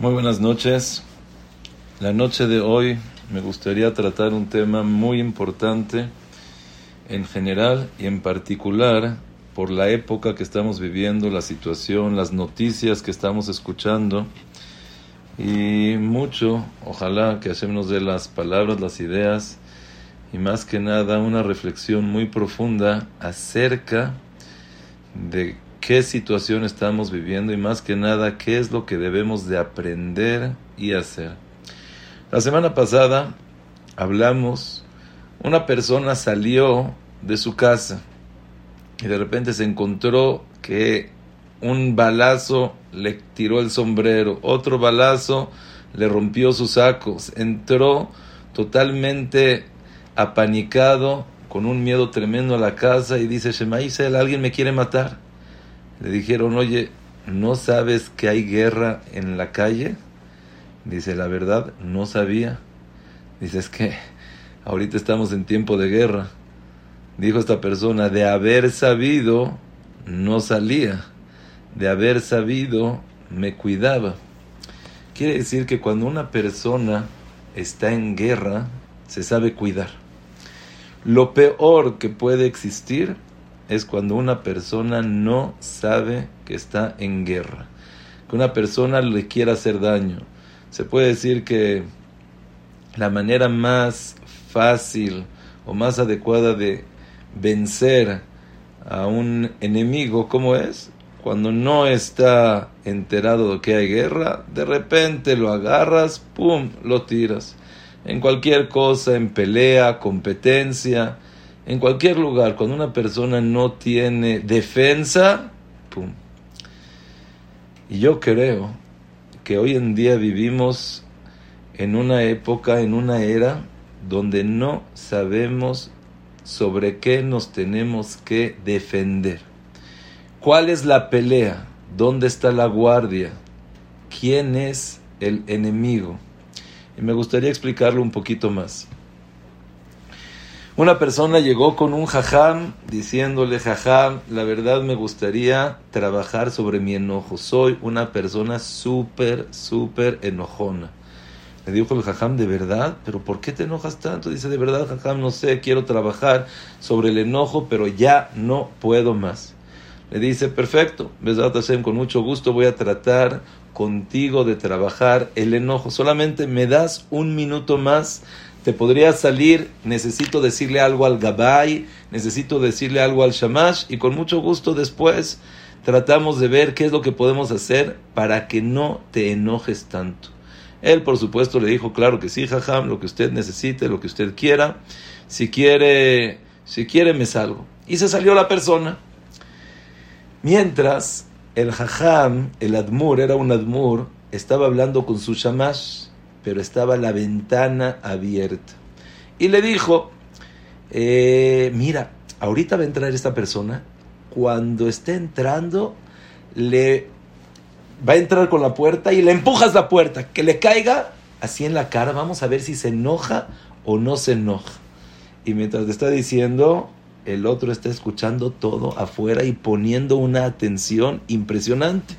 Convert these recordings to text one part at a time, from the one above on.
Muy buenas noches. La noche de hoy me gustaría tratar un tema muy importante en general y en particular por la época que estamos viviendo, la situación, las noticias que estamos escuchando y mucho, ojalá que hacemos de las palabras, las ideas y más que nada una reflexión muy profunda acerca de qué situación estamos viviendo y más que nada qué es lo que debemos de aprender y hacer. La semana pasada hablamos, una persona salió de su casa y de repente se encontró que un balazo le tiró el sombrero, otro balazo le rompió sus sacos, entró totalmente apanicado, con un miedo tremendo a la casa y dice, Shemaisel, alguien me quiere matar. Le dijeron, oye, ¿no sabes que hay guerra en la calle? Dice, la verdad, no sabía. Dice, es que ahorita estamos en tiempo de guerra. Dijo esta persona, de haber sabido, no salía. De haber sabido, me cuidaba. Quiere decir que cuando una persona está en guerra, se sabe cuidar. Lo peor que puede existir es cuando una persona no sabe que está en guerra, que una persona le quiera hacer daño. Se puede decir que la manera más fácil o más adecuada de vencer a un enemigo, ¿cómo es? Cuando no está enterado de que hay guerra, de repente lo agarras, ¡pum!, lo tiras. En cualquier cosa, en pelea, competencia, en cualquier lugar, cuando una persona no tiene defensa, ¡pum! Y yo creo que hoy en día vivimos en una época, en una era, donde no sabemos sobre qué nos tenemos que defender. ¿Cuál es la pelea? ¿Dónde está la guardia? ¿Quién es el enemigo? Y me gustaría explicarlo un poquito más. Una persona llegó con un jajam diciéndole, jajam, la verdad me gustaría trabajar sobre mi enojo. Soy una persona súper, súper enojona. Le dijo el jajam, ¿de verdad? ¿Pero por qué te enojas tanto? Dice, de verdad, jajam, no sé, quiero trabajar sobre el enojo, pero ya no puedo más. Le dice, perfecto, con mucho gusto voy a tratar contigo de trabajar el enojo. Solamente me das un minuto más te podría salir, necesito decirle algo al Gabay, necesito decirle algo al Shamash, y con mucho gusto después tratamos de ver qué es lo que podemos hacer para que no te enojes tanto. Él, por supuesto, le dijo, claro que sí, jajam, lo que usted necesite, lo que usted quiera. Si quiere, si quiere, me salgo. Y se salió la persona. Mientras el jajam, el admur, era un admur, estaba hablando con su shamash pero estaba la ventana abierta. Y le dijo, eh, mira, ahorita va a entrar esta persona, cuando esté entrando, le va a entrar con la puerta y le empujas la puerta, que le caiga así en la cara, vamos a ver si se enoja o no se enoja. Y mientras te está diciendo, el otro está escuchando todo afuera y poniendo una atención impresionante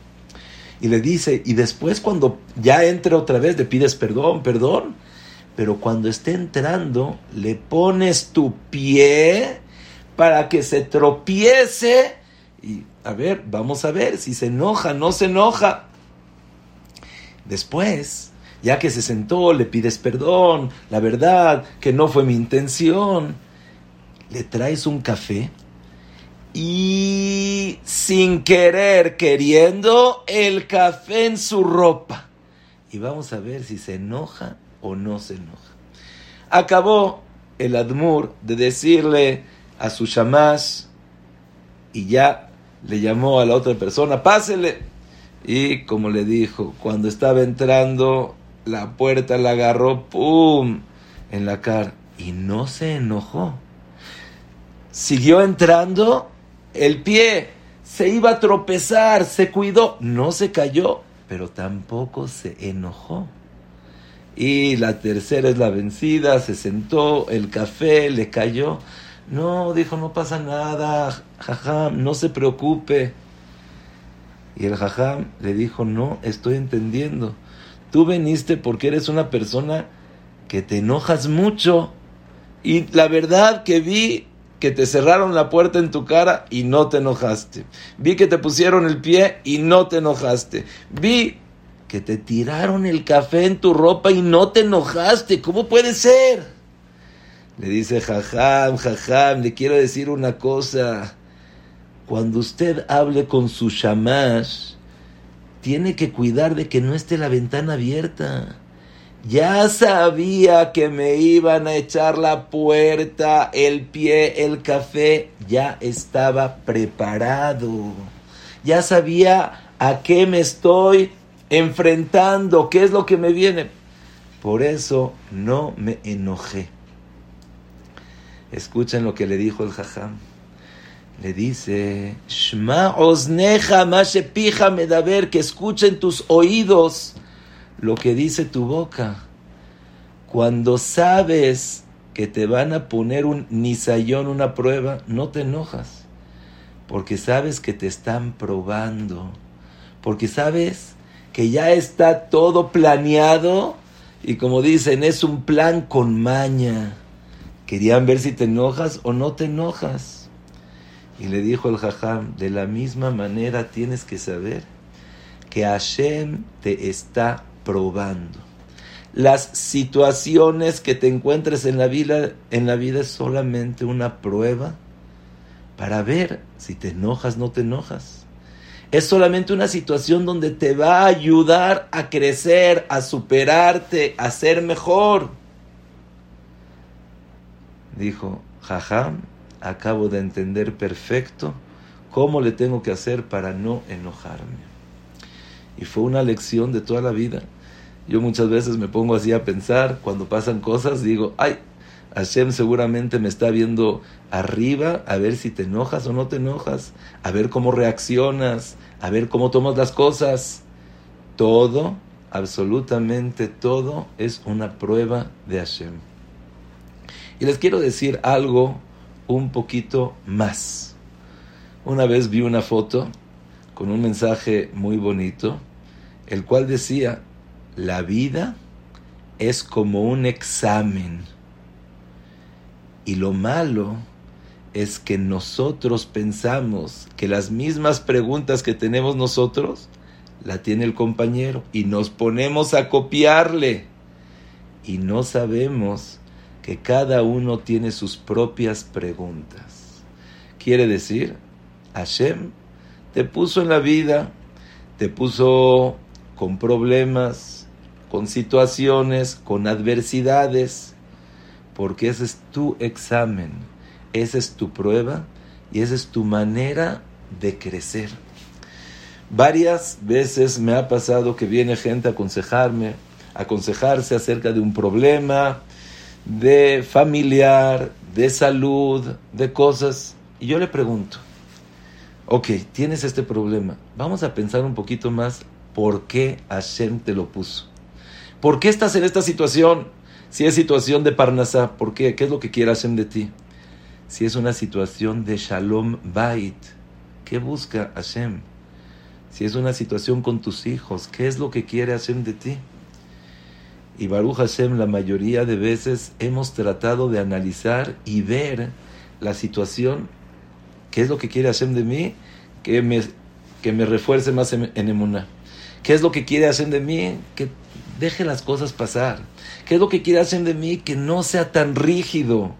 y le dice, y después cuando ya entre otra vez le pides perdón, perdón, pero cuando esté entrando le pones tu pie para que se tropiece y a ver, vamos a ver si se enoja, no se enoja. Después, ya que se sentó, le pides perdón, la verdad que no fue mi intención, le traes un café y sin querer, queriendo, el café en su ropa. Y vamos a ver si se enoja o no se enoja. Acabó el Admur de decirle a su shamash y ya le llamó a la otra persona, pásele. Y como le dijo, cuando estaba entrando, la puerta la agarró, ¡pum! en la cara. Y no se enojó. Siguió entrando el pie se iba a tropezar, se cuidó, no se cayó, pero tampoco se enojó. Y la tercera es la vencida, se sentó, el café le cayó. No, dijo, no pasa nada, jajam, no se preocupe. Y el jajam le dijo, no, estoy entendiendo. Tú viniste porque eres una persona que te enojas mucho. Y la verdad que vi que te cerraron la puerta en tu cara y no te enojaste. Vi que te pusieron el pie y no te enojaste. Vi que te tiraron el café en tu ropa y no te enojaste. ¿Cómo puede ser? Le dice Jajam, Jajam, le quiero decir una cosa. Cuando usted hable con su shamash, tiene que cuidar de que no esté la ventana abierta. Ya sabía que me iban a echar la puerta, el pie, el café. Ya estaba preparado. Ya sabía a qué me estoy enfrentando, qué es lo que me viene. Por eso no me enojé. Escuchen lo que le dijo el jajam. Le dice, Shma osneja pija medaber, que escuchen tus oídos lo que dice tu boca. Cuando sabes que te van a poner un nisayón, una prueba, no te enojas. Porque sabes que te están probando. Porque sabes que ya está todo planeado. Y como dicen, es un plan con maña. Querían ver si te enojas o no te enojas. Y le dijo el jajam, de la misma manera tienes que saber que Hashem te está probando. Las situaciones que te encuentres en la vida, en la vida es solamente una prueba para ver si te enojas, no te enojas. Es solamente una situación donde te va a ayudar a crecer, a superarte, a ser mejor. Dijo, jajam, acabo de entender perfecto cómo le tengo que hacer para no enojarme. Y fue una lección de toda la vida. Yo muchas veces me pongo así a pensar, cuando pasan cosas, digo, ay, Hashem seguramente me está viendo arriba, a ver si te enojas o no te enojas, a ver cómo reaccionas, a ver cómo tomas las cosas. Todo, absolutamente todo, es una prueba de Hashem. Y les quiero decir algo un poquito más. Una vez vi una foto con un mensaje muy bonito el cual decía, la vida es como un examen y lo malo es que nosotros pensamos que las mismas preguntas que tenemos nosotros la tiene el compañero y nos ponemos a copiarle y no sabemos que cada uno tiene sus propias preguntas. Quiere decir, Hashem te puso en la vida, te puso con problemas, con situaciones, con adversidades, porque ese es tu examen, esa es tu prueba y esa es tu manera de crecer. Varias veces me ha pasado que viene gente a aconsejarme, a aconsejarse acerca de un problema, de familiar, de salud, de cosas, y yo le pregunto, ok, tienes este problema, vamos a pensar un poquito más por qué Hashem te lo puso. ¿Por qué estás en esta situación? Si es situación de Parnasá, ¿por qué? ¿Qué es lo que quiere Hashem de ti? Si es una situación de Shalom Bait, ¿qué busca Hashem? Si es una situación con tus hijos, ¿qué es lo que quiere Hashem de ti? Y Baruch Hashem, la mayoría de veces hemos tratado de analizar y ver la situación, qué es lo que quiere Hashem de mí, que me, que me refuerce más en, en ¿Qué es lo que quiere hacer de mí? Que deje las cosas pasar. ¿Qué es lo que quiere hacer de mí? Que no sea tan rígido.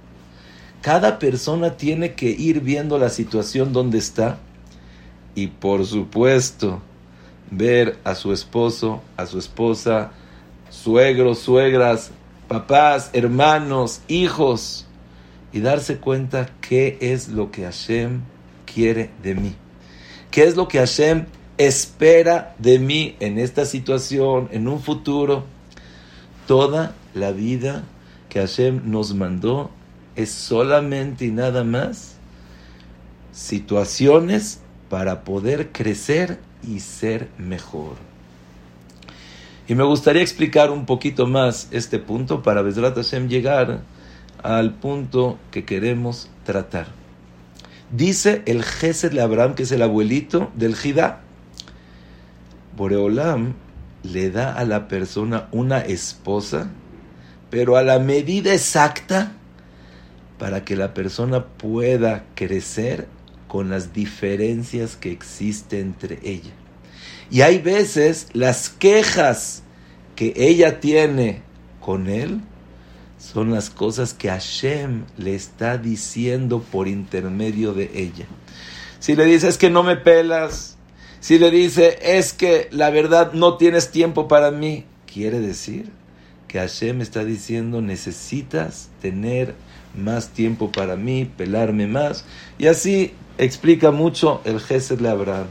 Cada persona tiene que ir viendo la situación donde está y por supuesto ver a su esposo, a su esposa, suegros, suegras, papás, hermanos, hijos y darse cuenta qué es lo que Hashem quiere de mí. ¿Qué es lo que Hashem espera de mí en esta situación, en un futuro. Toda la vida que Hashem nos mandó es solamente y nada más situaciones para poder crecer y ser mejor. Y me gustaría explicar un poquito más este punto para Besrat Hashem llegar al punto que queremos tratar. Dice el Gesed de Abraham, que es el abuelito del Jidá, Boreolam le da a la persona una esposa, pero a la medida exacta para que la persona pueda crecer con las diferencias que existen entre ella. Y hay veces las quejas que ella tiene con él son las cosas que Hashem le está diciendo por intermedio de ella. Si le dice es que no me pelas, si le dice es que la verdad no tienes tiempo para mí, quiere decir que Hashem está diciendo necesitas tener más tiempo para mí, pelarme más. Y así explica mucho el Gesed de Abraham.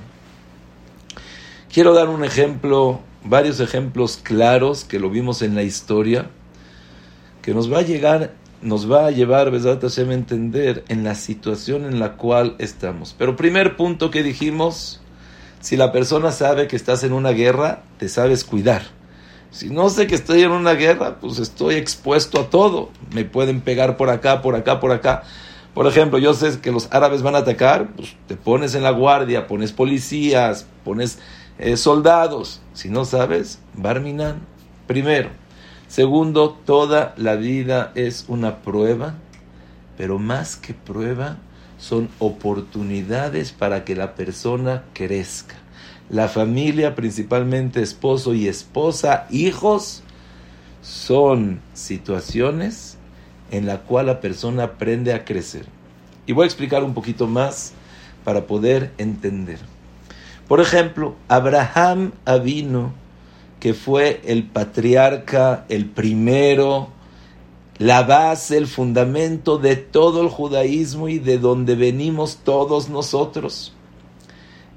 Quiero dar un ejemplo, varios ejemplos claros que lo vimos en la historia, que nos va a llegar, nos va a llevar, a Hashem, a entender en la situación en la cual estamos. Pero primer punto que dijimos, si la persona sabe que estás en una guerra, te sabes cuidar. Si no sé que estoy en una guerra, pues estoy expuesto a todo. Me pueden pegar por acá, por acá, por acá. Por ejemplo, yo sé que los árabes van a atacar, pues te pones en la guardia, pones policías, pones eh, soldados. Si no sabes, Barminan, primero. Segundo, toda la vida es una prueba, pero más que prueba, son oportunidades para que la persona crezca. La familia, principalmente esposo y esposa, hijos, son situaciones en la cual la persona aprende a crecer. Y voy a explicar un poquito más para poder entender. Por ejemplo, Abraham Avino, que fue el patriarca, el primero, la base, el fundamento de todo el judaísmo y de donde venimos todos nosotros.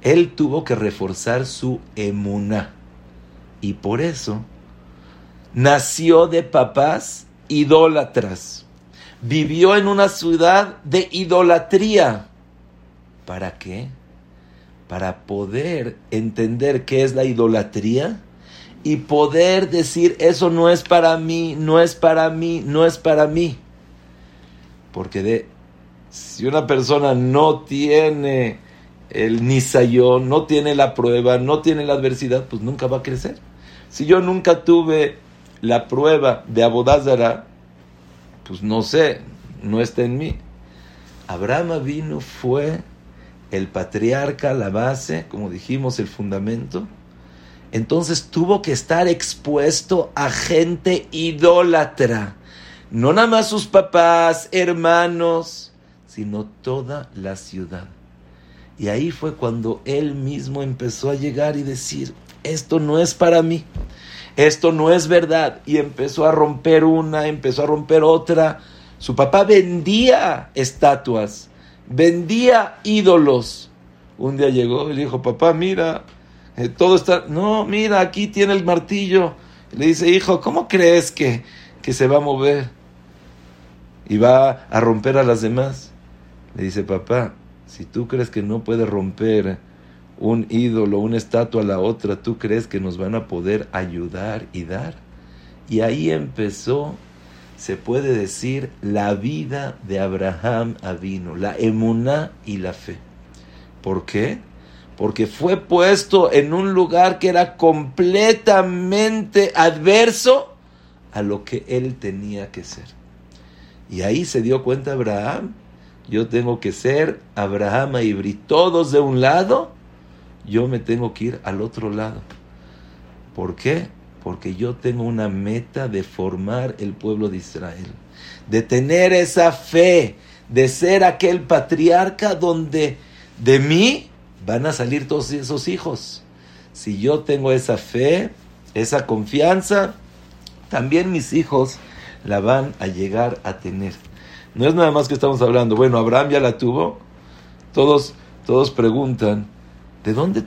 Él tuvo que reforzar su emuná. Y por eso nació de papás idólatras. Vivió en una ciudad de idolatría. ¿Para qué? Para poder entender qué es la idolatría y poder decir eso no es para mí, no es para mí, no es para mí. Porque de, si una persona no tiene el nisayón, no tiene la prueba, no tiene la adversidad, pues nunca va a crecer. Si yo nunca tuve la prueba de Abodázara, pues no sé, no está en mí. Abraham vino fue el patriarca, la base, como dijimos, el fundamento entonces tuvo que estar expuesto a gente idólatra. No nada más sus papás, hermanos, sino toda la ciudad. Y ahí fue cuando él mismo empezó a llegar y decir, esto no es para mí, esto no es verdad. Y empezó a romper una, empezó a romper otra. Su papá vendía estatuas, vendía ídolos. Un día llegó y le dijo, papá, mira, todo está, no, mira, aquí tiene el martillo. Le dice, hijo, ¿cómo crees que, que se va a mover? Y va a romper a las demás. Le dice, papá, si tú crees que no puede romper un ídolo, una estatua a la otra, ¿tú crees que nos van a poder ayudar y dar? Y ahí empezó, se puede decir, la vida de Abraham Avino, la emuná y la fe. ¿Por qué? Porque fue puesto en un lugar que era completamente adverso a lo que él tenía que ser. Y ahí se dio cuenta Abraham, yo tengo que ser Abraham y todos de un lado, yo me tengo que ir al otro lado. ¿Por qué? Porque yo tengo una meta de formar el pueblo de Israel, de tener esa fe, de ser aquel patriarca donde de mí van a salir todos esos hijos. Si yo tengo esa fe, esa confianza, también mis hijos la van a llegar a tener. No es nada más que estamos hablando, bueno, Abraham ya la tuvo. Todos, todos preguntan, ¿de dónde?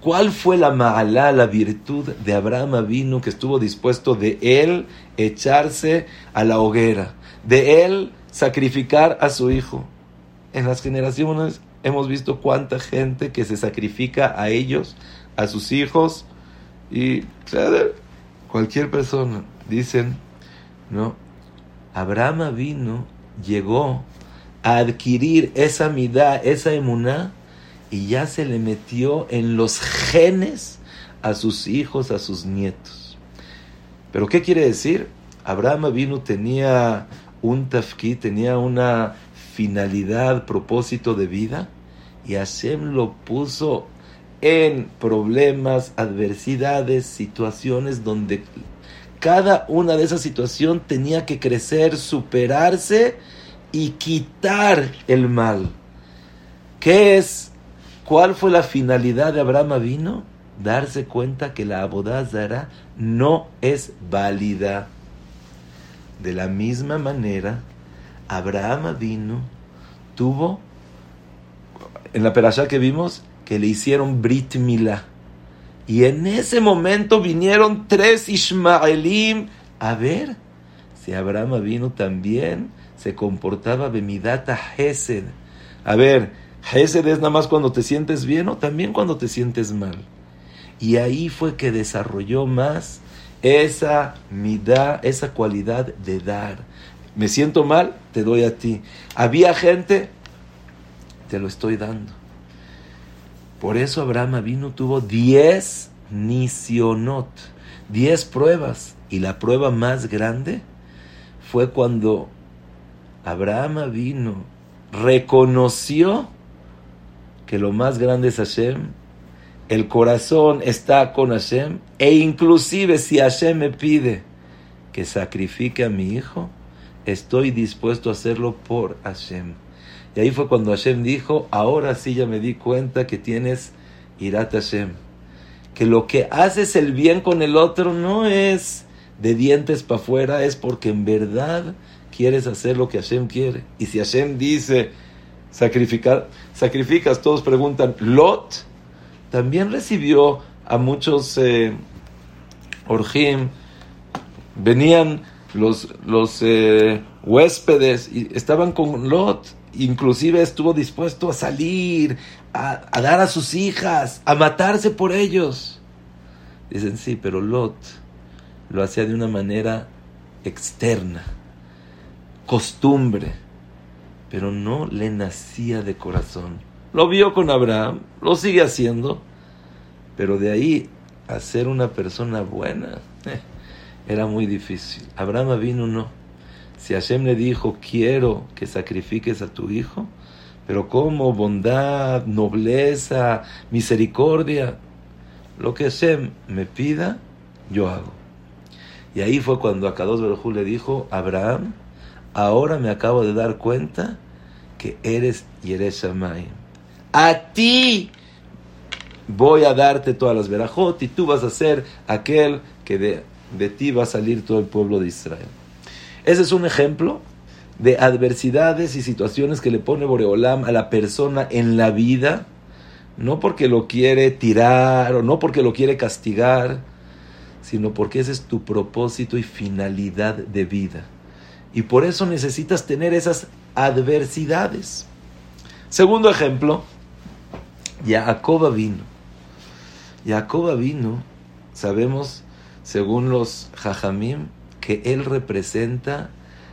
¿Cuál fue la ma'alá, la virtud de Abraham vino que estuvo dispuesto de él echarse a la hoguera, de él sacrificar a su hijo? En las generaciones hemos visto cuánta gente que se sacrifica a ellos, a sus hijos y cualquier persona. Dicen, ¿no? Abraham vino, llegó a adquirir esa midá, esa emuná, y ya se le metió en los genes a sus hijos, a sus nietos. ¿Pero qué quiere decir? Abraham vino, tenía un tafki, tenía una finalidad, propósito de vida, y Hashem lo puso en problemas, adversidades, situaciones donde cada una de esas situaciones tenía que crecer, superarse y quitar el mal. ¿Qué es? ¿Cuál fue la finalidad de Abraham vino? Darse cuenta que la abodazara no es válida. De la misma manera, Abraham vino, tuvo, en la perashá que vimos, que le hicieron Brit Milá. Y en ese momento vinieron tres Ishmaelim a ver si Abraham vino también se comportaba Bemidata Hesed. A ver, Hesed es nada más cuando te sientes bien o también cuando te sientes mal. Y ahí fue que desarrolló más esa midá, esa cualidad de dar. Me siento mal, te doy a ti. Había gente, te lo estoy dando. Por eso Abraham vino, tuvo 10 nisionot, 10 pruebas. Y la prueba más grande fue cuando Abraham vino, reconoció que lo más grande es Hashem, el corazón está con Hashem, e inclusive si Hashem me pide que sacrifique a mi hijo, estoy dispuesto a hacerlo por Hashem. Y ahí fue cuando Hashem dijo, ahora sí ya me di cuenta que tienes Irat Hashem. Que lo que haces el bien con el otro no es de dientes para afuera, es porque en verdad quieres hacer lo que Hashem quiere. Y si Hashem dice sacrificar, sacrificas, todos preguntan, Lot también recibió a muchos eh, Orjim, venían los, los eh, huéspedes y estaban con Lot inclusive estuvo dispuesto a salir, a, dar a sus hijas, a matarse por ellos. Dicen, sí, pero Lot lo hacía de una manera externa, costumbre, pero no le nacía de corazón. Lo vio con Abraham, lo sigue haciendo, pero de ahí a ser una persona buena eh, era muy difícil. Abraham vino no si Hashem le dijo, quiero que sacrifiques a tu hijo, pero como bondad, nobleza, misericordia, lo que Hashem me pida, yo hago. Y ahí fue cuando a Kadosh Baruj le dijo, Abraham, ahora me acabo de dar cuenta que eres Yereshamay. A ti voy a darte todas las verajot y tú vas a ser aquel que de, de ti va a salir todo el pueblo de Israel. Ese es un ejemplo de adversidades y situaciones que le pone Boreolam a la persona en la vida, no porque lo quiere tirar o no porque lo quiere castigar, sino porque ese es tu propósito y finalidad de vida. Y por eso necesitas tener esas adversidades. Segundo ejemplo, Jacob vino. Jacob vino, sabemos, según los Jajamim, que Él representa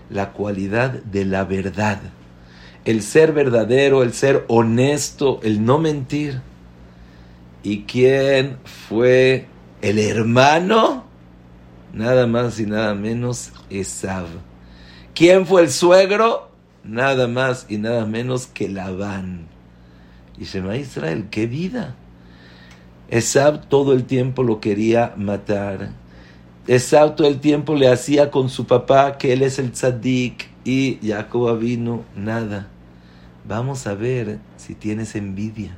la cualidad de la verdad, el ser verdadero, el ser honesto, el no mentir. ¿Y quién fue el hermano? Nada más y nada menos Esav. ¿Quién fue el suegro? Nada más y nada menos que Labán. Y Shema Israel, qué vida. Esav todo el tiempo lo quería matar Esau todo el tiempo le hacía con su papá que él es el tzadik y Jacob vino nada. Vamos a ver si tienes envidia.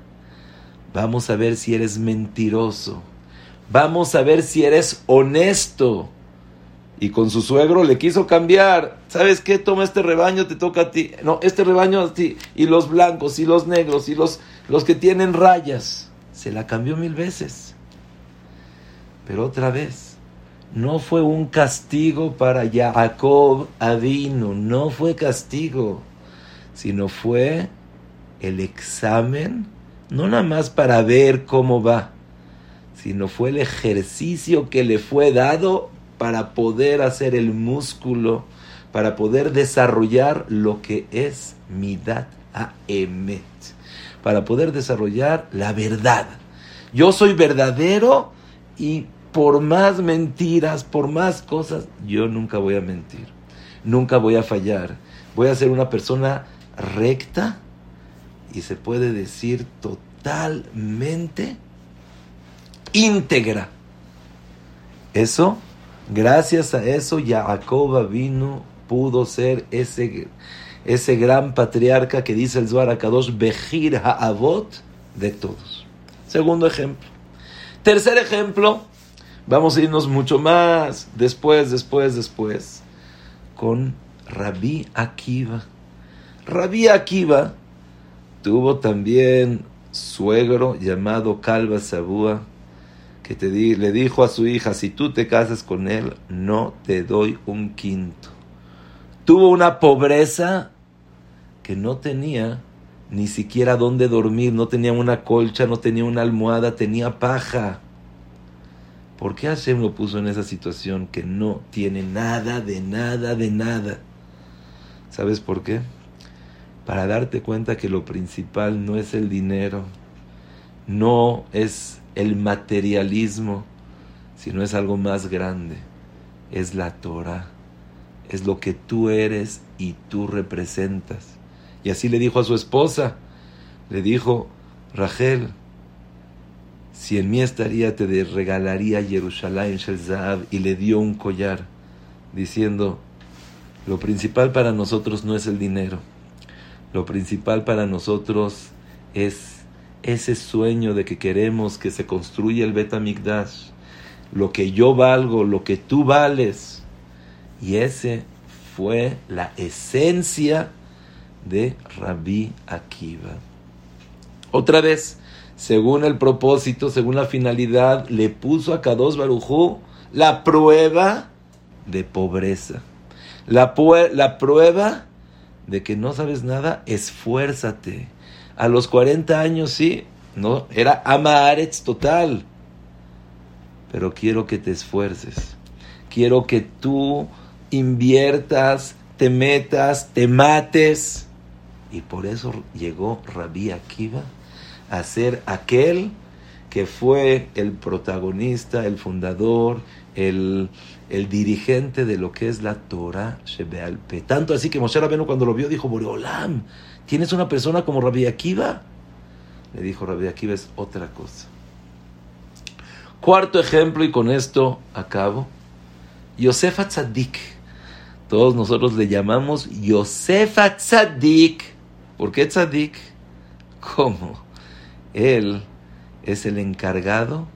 Vamos a ver si eres mentiroso. Vamos a ver si eres honesto. Y con su suegro le quiso cambiar. ¿Sabes qué? Toma este rebaño, te toca a ti. No, este rebaño a ti. Y los blancos, y los negros, y los, los que tienen rayas. Se la cambió mil veces. Pero otra vez no fue un castigo para Jacob Adino, no fue castigo, sino fue el examen, no nada más para ver cómo va, sino fue el ejercicio que le fue dado para poder hacer el músculo, para poder desarrollar lo que es midat emet, para poder desarrollar la verdad. Yo soy verdadero y por más mentiras, por más cosas, yo nunca voy a mentir, nunca voy a fallar. Voy a ser una persona recta y se puede decir totalmente íntegra. Eso, gracias a eso, Jacob vino, pudo ser ese, ese gran patriarca que dice el Zohar Akadosh, Bejir Ha'avot de todos. Segundo ejemplo. Tercer ejemplo, vamos a irnos mucho más después, después, después, con Rabí Akiva. Rabí Akiva tuvo también suegro llamado Calva Sabúa, que le dijo a su hija, si tú te casas con él, no te doy un quinto. Tuvo una pobreza que no tenía ni siquiera dónde dormir, no tenía una colcha, no tenía una almohada, tenía paja. ¿Por qué Hashem lo puso en esa situación que no tiene nada, de nada, de nada? ¿Sabes por qué? Para darte cuenta que lo principal no es el dinero, no es el materialismo, sino es algo más grande. Es la Torah, es lo que tú eres y tú representas. Y así le dijo a su esposa, le dijo, Rachel, si en mí estaría te regalaría Jerusalén Shel y le dio un collar, diciendo, lo principal para nosotros no es el dinero, lo principal para nosotros es ese sueño de que queremos que se construya el Betamigdash, lo que yo valgo, lo que tú vales. Y ese fue la esencia de Rabí Akiva. Otra vez, según el propósito, según la finalidad, le puso a Kadosh Barujú la prueba de pobreza. La, la prueba de que no sabes nada, esfuérzate. A los 40 años sí, no, era Amaretz total. Pero quiero que te esfuerces. Quiero que tú inviertas, te metas, te mates y por eso llegó Rabí Akiva a ser aquel que fue el protagonista, el fundador, el, el dirigente de lo que es la Torah Shebealpe. Tanto así que Moshe Rabbeinu cuando lo vio dijo, Boreolam, ¿tienes una persona como Rabbi Akiva? Le dijo Rabbi Akiva es otra cosa. Cuarto ejemplo, y con esto acabo. Yosefa Tzadik. Todos nosotros le llamamos Yosefa Tzadik. ¿Por qué tzadik? ¿Cómo? Él es el encargado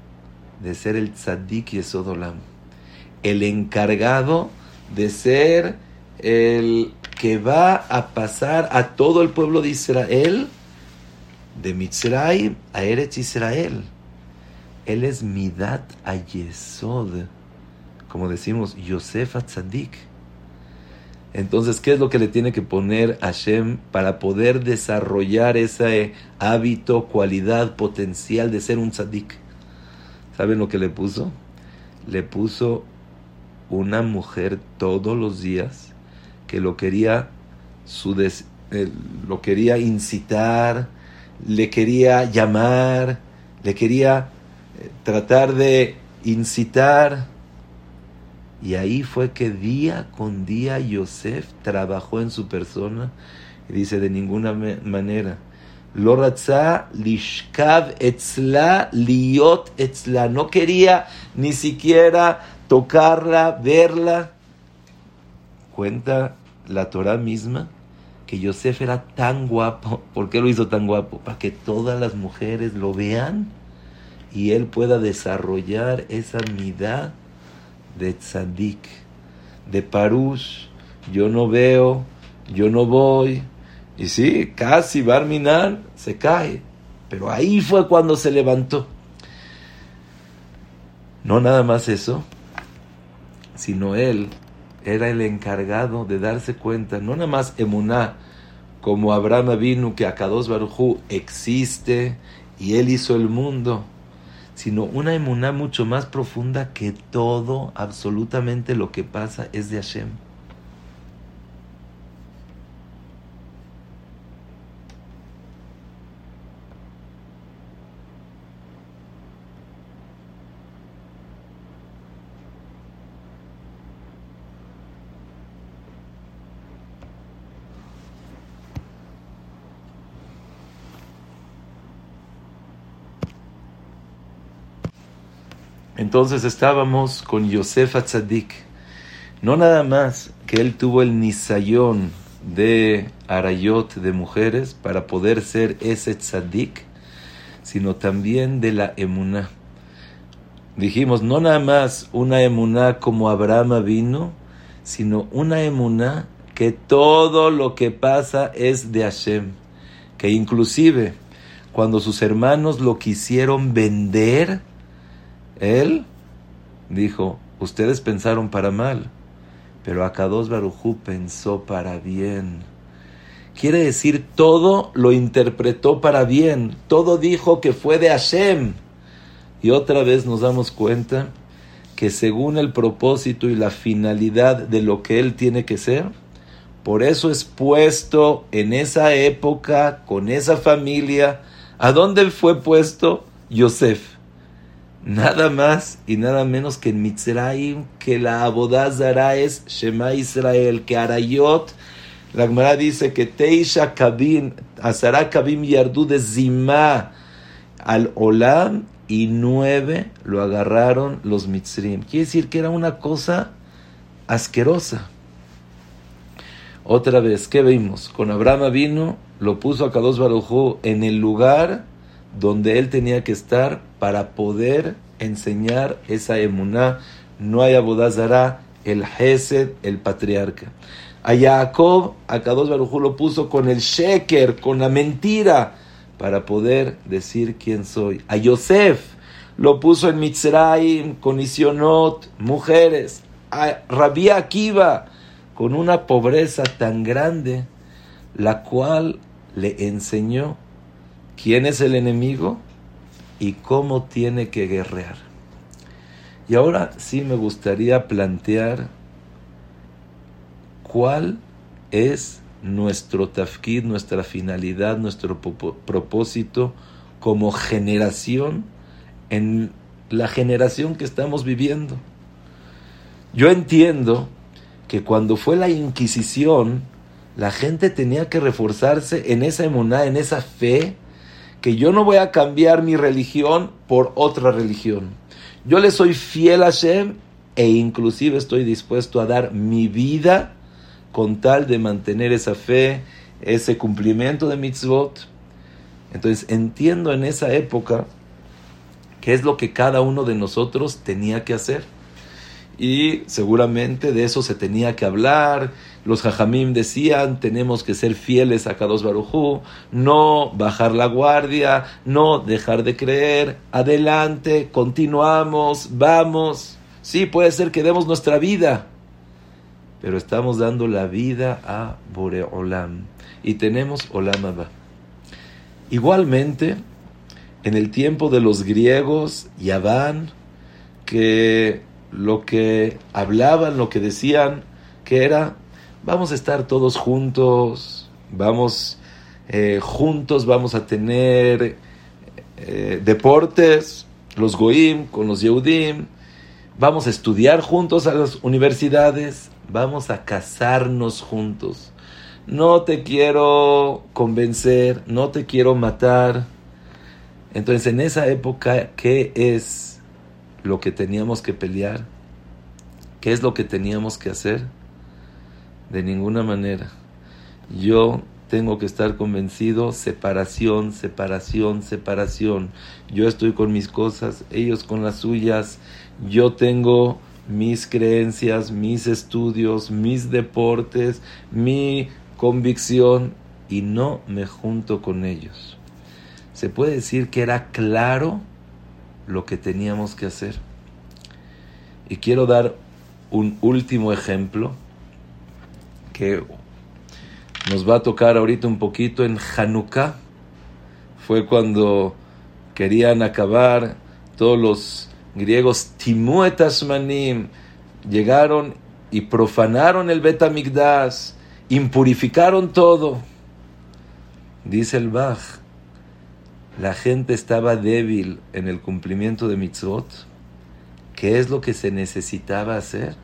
de ser el tzadik Yesodolam. El encargado de ser el que va a pasar a todo el pueblo de Israel, de Mitzrayim a Eretz Israel. Él es Midat Ayesod, como decimos, Yosef Tzadik. Entonces, ¿qué es lo que le tiene que poner Hashem para poder desarrollar ese hábito, cualidad, potencial de ser un tzadik? ¿Saben lo que le puso? Le puso una mujer todos los días que lo quería, su eh, lo quería incitar, le quería llamar, le quería eh, tratar de incitar y ahí fue que día con día Yosef trabajó en su persona. Y dice, de ninguna manera. Loratza lishkav etzla liot etzla. No quería ni siquiera tocarla, verla. Cuenta la Torah misma que Yosef era tan guapo. ¿Por qué lo hizo tan guapo? Para que todas las mujeres lo vean y él pueda desarrollar esa midad de tzadik, de parush, yo no veo, yo no voy. Y sí, casi Barminan se cae, pero ahí fue cuando se levantó. No nada más eso, sino él era el encargado de darse cuenta, no nada más Emuná, como Abraham vino que Akados Barujú existe y él hizo el mundo, sino una emuná mucho más profunda que todo, absolutamente lo que pasa es de Hashem. Entonces estábamos con Yosef Atzadik. No nada más que él tuvo el nisayón de Arayot de mujeres para poder ser ese tzadik, sino también de la emuná. Dijimos, no nada más una emuná como Abraham vino, sino una emuná que todo lo que pasa es de Hashem. Que inclusive cuando sus hermanos lo quisieron vender, él dijo, ustedes pensaron para mal, pero Akados Barujú pensó para bien. Quiere decir, todo lo interpretó para bien, todo dijo que fue de Hashem. Y otra vez nos damos cuenta que según el propósito y la finalidad de lo que él tiene que ser, por eso es puesto en esa época, con esa familia, ¿a dónde fue puesto Yosef? Nada más y nada menos que en Mitzrayim, que la abodazara es Shema Israel, que Arayot, la Gemara dice que Teisha Kabim, Azara Kabim Yardu de Zima al Olam y nueve lo agarraron los Mitzrim. Quiere decir que era una cosa asquerosa. Otra vez, ¿qué vimos? Con Abraham vino, lo puso a Kadosh Baruj en el lugar donde él tenía que estar para poder enseñar esa emuná. No hay abodazara, el Hesed, el patriarca. A Jacob, a Kadosh Barujú lo puso con el sheker, con la mentira, para poder decir quién soy. A Yosef lo puso en Mitzrayim, con Isionot, mujeres. A Rabbi Akiva, con una pobreza tan grande, la cual le enseñó quién es el enemigo y cómo tiene que guerrear. Y ahora sí me gustaría plantear cuál es nuestro tafkid, nuestra finalidad, nuestro propósito como generación en la generación que estamos viviendo. Yo entiendo que cuando fue la Inquisición, la gente tenía que reforzarse en esa emuná, en esa fe, que yo no voy a cambiar mi religión por otra religión. Yo le soy fiel a Hashem e inclusive estoy dispuesto a dar mi vida con tal de mantener esa fe, ese cumplimiento de mitzvot. Entonces entiendo en esa época qué es lo que cada uno de nosotros tenía que hacer. Y seguramente de eso se tenía que hablar, los jajamim decían, tenemos que ser fieles a Kadosh Barujú, no bajar la guardia, no dejar de creer, adelante, continuamos, vamos. Sí, puede ser que demos nuestra vida, pero estamos dando la vida a Boreolam y tenemos Olam Abba. Igualmente, en el tiempo de los griegos, Yaván, que lo que hablaban, lo que decían, que era vamos a estar todos juntos, vamos eh, juntos, vamos a tener eh, deportes, los goim con los yehudim, vamos a estudiar juntos a las universidades, vamos a casarnos juntos. No te quiero convencer, no te quiero matar. Entonces, en esa época, ¿qué es lo que teníamos que pelear? ¿Qué es lo que teníamos que hacer? De ninguna manera. Yo tengo que estar convencido, separación, separación, separación. Yo estoy con mis cosas, ellos con las suyas. Yo tengo mis creencias, mis estudios, mis deportes, mi convicción y no me junto con ellos. Se puede decir que era claro lo que teníamos que hacer. Y quiero dar un último ejemplo que nos va a tocar ahorita un poquito en Hanukkah. Fue cuando querían acabar todos los griegos Timuetasmanim, llegaron y profanaron el Betamigdash, impurificaron todo. Dice el Bach, la gente estaba débil en el cumplimiento de mitzvot. ¿Qué es lo que se necesitaba hacer?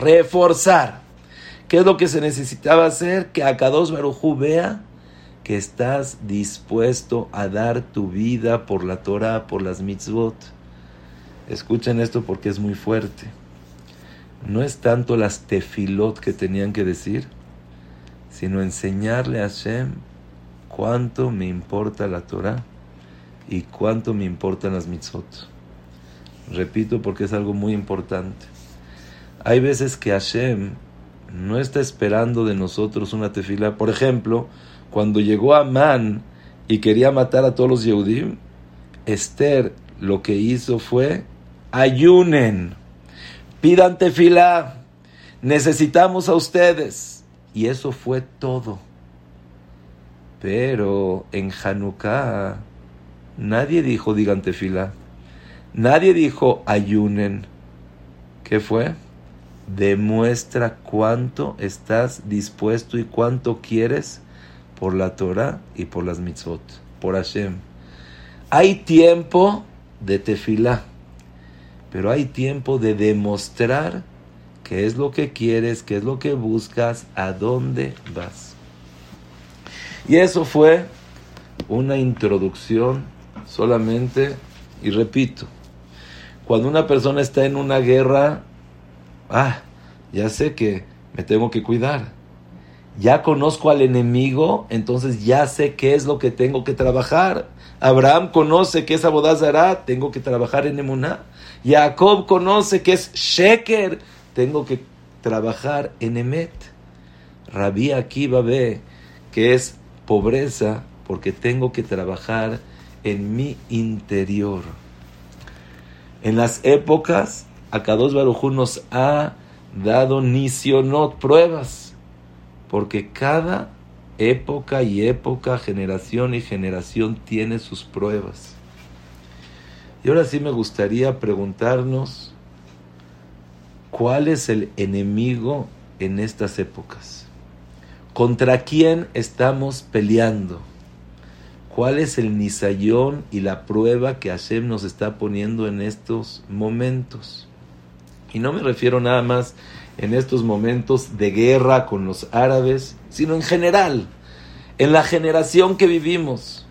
Reforzar. ¿Qué es lo que se necesitaba hacer? Que Akados Barujú vea que estás dispuesto a dar tu vida por la Torah, por las mitzvot. Escuchen esto porque es muy fuerte. No es tanto las tefilot que tenían que decir, sino enseñarle a Hashem cuánto me importa la Torah y cuánto me importan las mitzvot. Repito porque es algo muy importante. Hay veces que Hashem no está esperando de nosotros una tefila. Por ejemplo, cuando llegó Amán y quería matar a todos los Yehudim, Esther lo que hizo fue ayunen, pidan tefila, necesitamos a ustedes. Y eso fue todo. Pero en Hanukkah nadie dijo digan tefila, nadie dijo ayunen. ¿Qué fue? Demuestra cuánto estás dispuesto y cuánto quieres por la Torah y por las mitzvot, por Hashem. Hay tiempo de tefilá, pero hay tiempo de demostrar qué es lo que quieres, qué es lo que buscas, a dónde vas. Y eso fue una introducción solamente, y repito, cuando una persona está en una guerra, ah, ya sé que me tengo que cuidar ya conozco al enemigo, entonces ya sé qué es lo que tengo que trabajar. Abraham conoce que es Abodazara, tengo que trabajar en Emuná. Jacob conoce que es Sheker, tengo que trabajar en Emet. Rabí Akiva ve que es pobreza porque tengo que trabajar en mi interior. En las épocas, Akados Barujú nos ha dado nisionot, pruebas porque cada época y época, generación y generación tiene sus pruebas. Y ahora sí me gustaría preguntarnos cuál es el enemigo en estas épocas. ¿Contra quién estamos peleando? ¿Cuál es el nisayón y la prueba que Hashem nos está poniendo en estos momentos? Y no me refiero nada más en estos momentos de guerra con los árabes, sino en general, en la generación que vivimos.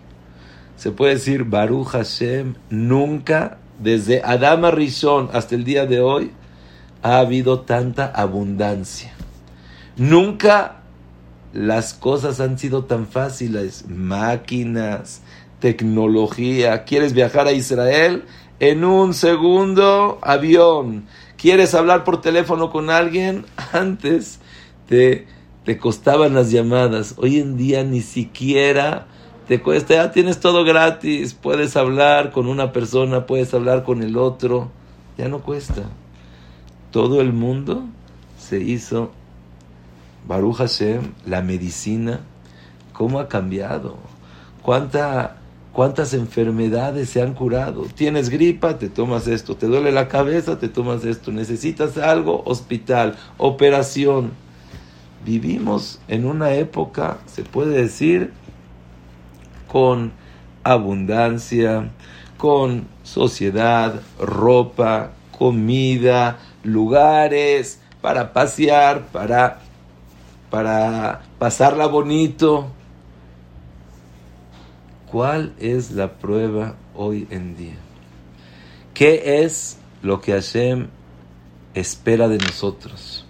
Se puede decir, Baruch Hashem, nunca, desde Adama Rishon hasta el día de hoy, ha habido tanta abundancia. Nunca las cosas han sido tan fáciles. Máquinas, tecnología. ¿Quieres viajar a Israel? En un segundo, avión quieres hablar por teléfono con alguien, antes te, te costaban las llamadas. Hoy en día ni siquiera te cuesta, ya tienes todo gratis, puedes hablar con una persona, puedes hablar con el otro, ya no cuesta. Todo el mundo se hizo, Baruch Hashem, la medicina, cómo ha cambiado, cuánta ¿Cuántas enfermedades se han curado? Tienes gripa, te tomas esto. Te duele la cabeza, te tomas esto. Necesitas algo, hospital, operación. Vivimos en una época, se puede decir, con abundancia, con sociedad, ropa, comida, lugares para pasear, para, para pasarla bonito. ¿Cuál es la prueba hoy en día? ¿Qué es lo que Hashem espera de nosotros?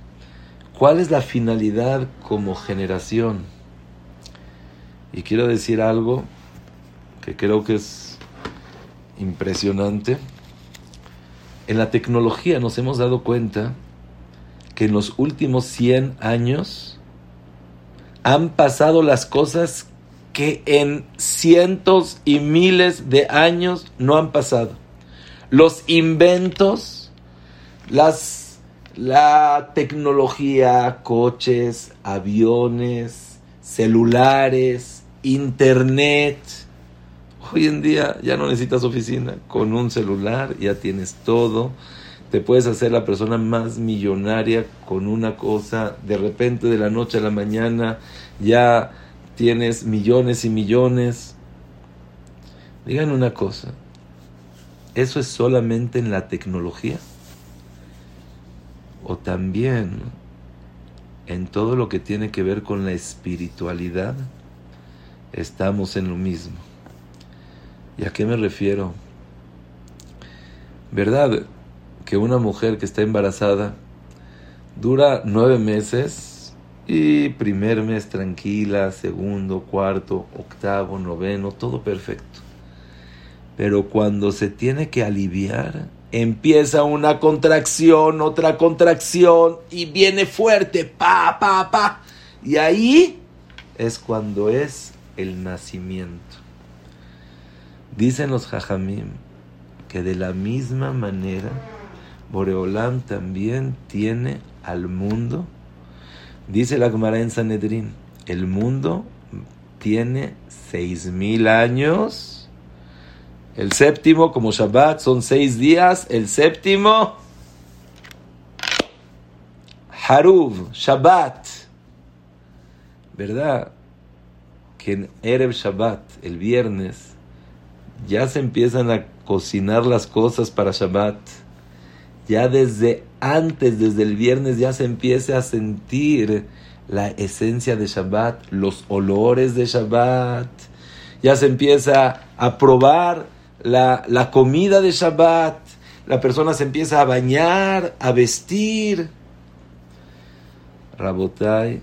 ¿Cuál es la finalidad como generación? Y quiero decir algo que creo que es impresionante. En la tecnología nos hemos dado cuenta que en los últimos 100 años han pasado las cosas que en cientos y miles de años no han pasado. Los inventos, las, la tecnología, coches, aviones, celulares, internet. Hoy en día ya no necesitas oficina. Con un celular ya tienes todo. Te puedes hacer la persona más millonaria con una cosa. De repente, de la noche a la mañana, ya tienes millones y millones. Digan una cosa, ¿eso es solamente en la tecnología? ¿O también en todo lo que tiene que ver con la espiritualidad? Estamos en lo mismo. ¿Y a qué me refiero? ¿Verdad que una mujer que está embarazada dura nueve meses y primer mes tranquila, segundo, cuarto, octavo, noveno, todo perfecto? Pero cuando se tiene que aliviar, empieza una contracción, otra contracción y viene fuerte, pa, pa, pa. Y ahí es cuando es el nacimiento. Dicen los jajamim que de la misma manera Boreolam también tiene al mundo. Dice la Gemara en Sanedrín, el mundo tiene seis mil años el séptimo, como Shabbat, son seis días. El séptimo, Haruv, Shabbat. ¿Verdad? Que en Erev Shabbat, el viernes, ya se empiezan a cocinar las cosas para Shabbat. Ya desde antes, desde el viernes, ya se empieza a sentir la esencia de Shabbat, los olores de Shabbat. Ya se empieza a probar la, comida de Shabbat, la persona se empieza a bañar, a vestir. Rabotai,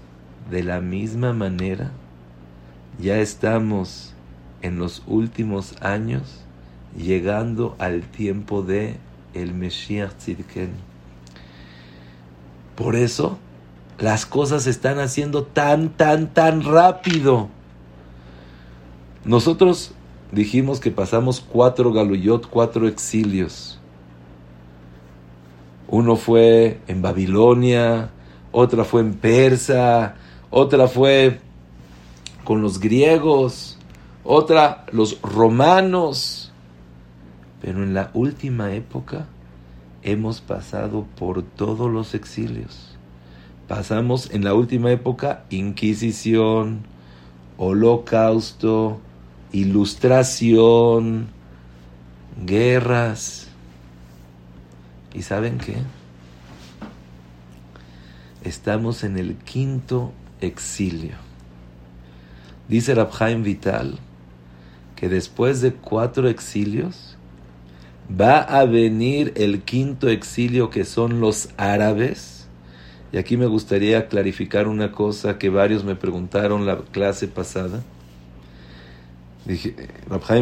de la misma manera, ya estamos en los últimos años llegando al tiempo de el Mesías. Por eso las cosas se están haciendo tan, tan, tan rápido. Nosotros dijimos que pasamos cuatro galuyot, cuatro exilios. Uno fue en Babilonia, otra fue en Persa, otra fue con los griegos, otra los romanos. Pero en la última época hemos pasado por todos los exilios. Pasamos en la última época Inquisición, Holocausto, ilustración, guerras. ¿Y saben qué? Estamos en el quinto exilio. Dice Rabhaim Vital que después de cuatro exilios va a venir el quinto exilio que son los árabes. Y aquí me gustaría clarificar una cosa que varios me preguntaron la clase pasada. Dije,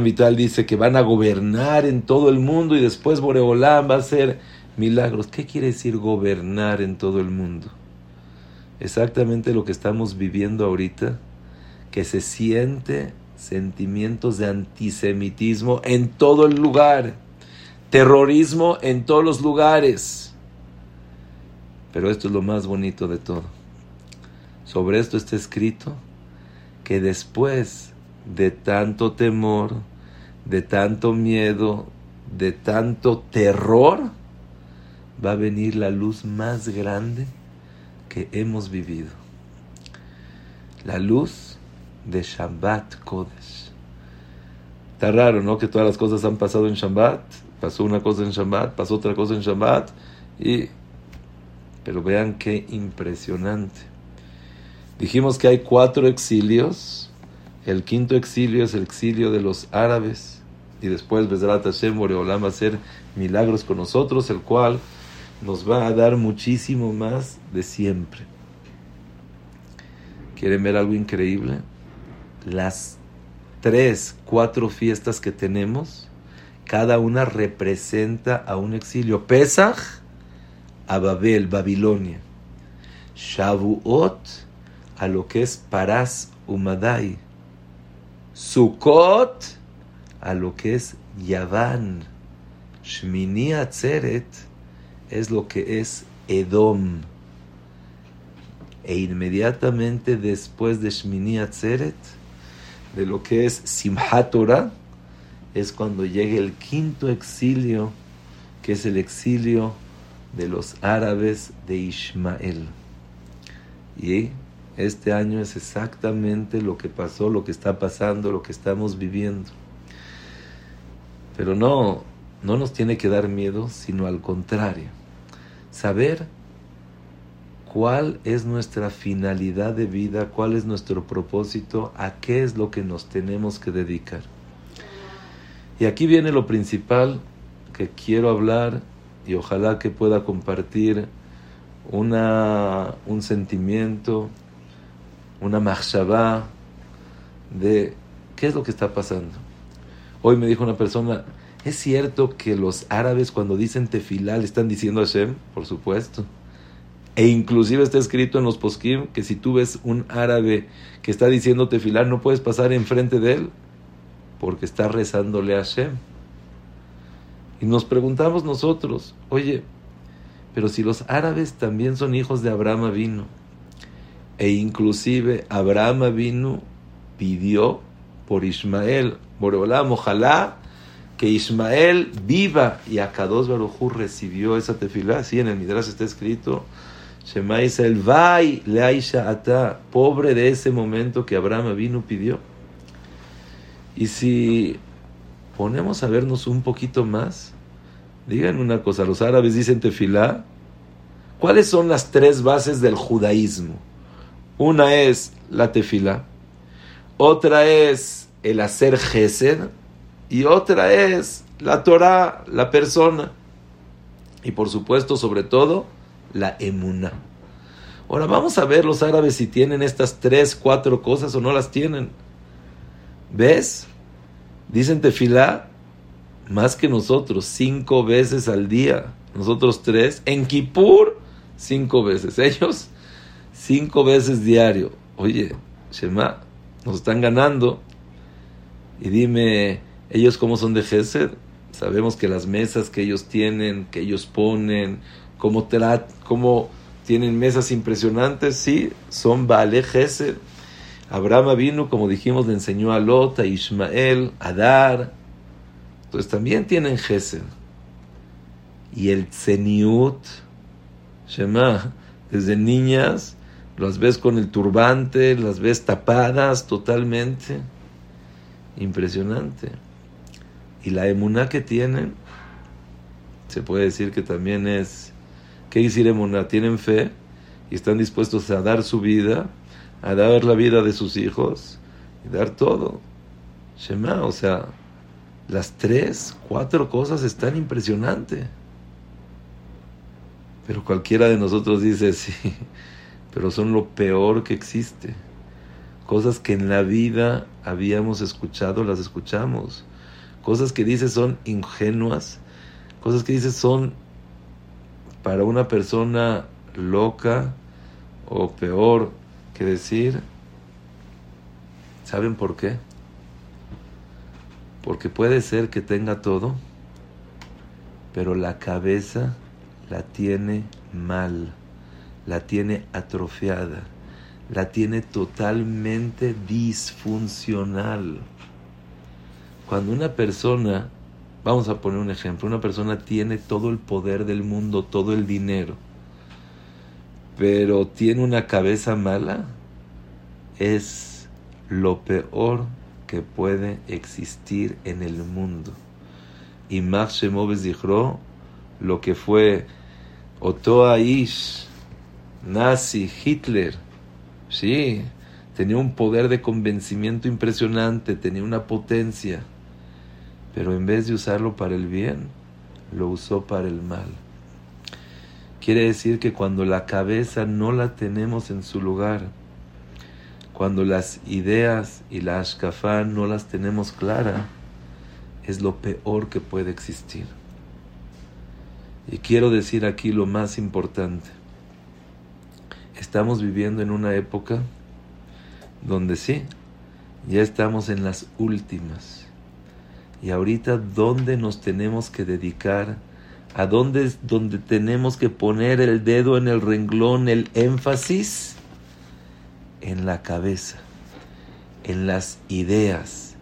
Vital dice que van a gobernar en todo el mundo y después Boreolam va a hacer milagros. ¿Qué quiere decir gobernar en todo el mundo? Exactamente lo que estamos viviendo ahorita, que se siente sentimientos de antisemitismo en todo el lugar, terrorismo en todos los lugares. Pero esto es lo más bonito de todo. Sobre esto está escrito que después de tanto temor, de tanto miedo, de tanto terror, va a venir la luz más grande que hemos vivido. La luz de Shabbat Kodesh. Está raro, ¿no? Que todas las cosas han pasado en Shabbat. Pasó una cosa en Shabbat, pasó otra cosa en Shabbat. Y... Pero vean qué impresionante. Dijimos que hay cuatro exilios el quinto exilio es el exilio de los árabes. Y después Bezrat Hashem Boreolam va a hacer milagros con nosotros, el cual nos va a dar muchísimo más de siempre. ¿Quieren ver algo increíble? Las tres, cuatro fiestas que tenemos, cada una representa a un exilio. Pesach, a Babel, Babilonia. Shavuot, a lo que es Paras Umadai Sukkot a lo que es Yaván. Shmini Atzeret es lo que es Edom. E inmediatamente después de Shmini Atzeret, de lo que es Simchat Torah, es cuando llega el quinto exilio, que es el exilio de los árabes de Ismael. Y este año es exactamente lo que pasó, lo que está pasando, lo que estamos viviendo. Pero no, no nos tiene que dar miedo, sino al contrario. Saber cuál es nuestra finalidad de vida, cuál es nuestro propósito, a qué es lo que nos tenemos que dedicar. Y aquí viene lo principal que quiero hablar y ojalá que pueda compartir una, un sentimiento, una machshavá de qué es lo que está pasando. Hoy me dijo una persona, ¿es cierto que los árabes cuando dicen tefilá le están diciendo a Hashem? Por supuesto. E inclusive está escrito en los poskim que si tú ves un árabe que está diciendo tefilá, no puedes pasar enfrente de él porque está rezándole a Hashem. Y nos preguntamos nosotros, oye, pero si los árabes también son hijos de Abraham vino, e inclusive Abraham vino pidió por Ismael, Boreolam, ojalá que Ismael viva y Akados Barujú recibió esa tefilá, sí, en el Midrash está escrito, Shema el Vai Ata, pobre de ese momento que Abraham vino pidió. Y si ponemos a vernos un poquito más, digan una cosa, los árabes dicen tefilá, ¿cuáles son las tres bases del judaísmo? Una es la tefilá, otra es el hacer gesed y otra es la Torah, la persona. Y por supuesto, sobre todo, la emuna. Ahora vamos a ver los árabes si tienen estas tres, cuatro cosas o no las tienen. ¿Ves? Dicen tefilá más que nosotros, cinco veces al día. Nosotros tres. En Kippur, cinco veces. Ellos, cinco veces diario. Oye, Shema, nos están ganando. Y dime, ellos cómo son de Gesed. Sabemos que las mesas que ellos tienen, que ellos ponen, cómo, cómo tienen mesas impresionantes, sí, son Baale Gesed. Abraham vino, como dijimos, le enseñó a Lot, a Ismael, a Dar. Entonces también tienen Gesed. Y el Tzeniut, Shema, desde niñas, las ves con el turbante, las ves tapadas totalmente. Impresionante. Y la emuná que tienen, se puede decir que también es, ¿qué decir emuná? Tienen fe y están dispuestos a dar su vida, a dar la vida de sus hijos y dar todo. Shema, o sea, las tres, cuatro cosas están impresionantes. Pero cualquiera de nosotros dice, sí, pero son lo peor que existe. Cosas que en la vida habíamos escuchado, las escuchamos. Cosas que dices son ingenuas, cosas que dices son para una persona loca o peor decir, ¿saben por qué? Porque puede ser que tenga todo, pero la cabeza la tiene mal, la tiene atrofiada, la tiene totalmente disfuncional. Cuando una persona, vamos a poner un ejemplo, una persona tiene todo el poder del mundo, todo el dinero, pero tiene una cabeza mala, es lo peor que puede existir en el mundo. Y Max Shemoves dijo lo que fue Otoa Ish, nazi, Hitler, sí, tenía un poder de convencimiento impresionante, tenía una potencia, pero en vez de usarlo para el bien, lo usó para el mal. Quiere decir que cuando la cabeza no la tenemos en su lugar, cuando las ideas y la ashkafá no las tenemos clara, es lo peor que puede existir. Y quiero decir aquí lo más importante. Estamos viviendo en una época donde sí, ya estamos en las últimas. Y ahorita, ¿dónde nos tenemos que dedicar? ¿A dónde es donde tenemos que poner el dedo en el renglón, el énfasis? En la cabeza, en las ideas,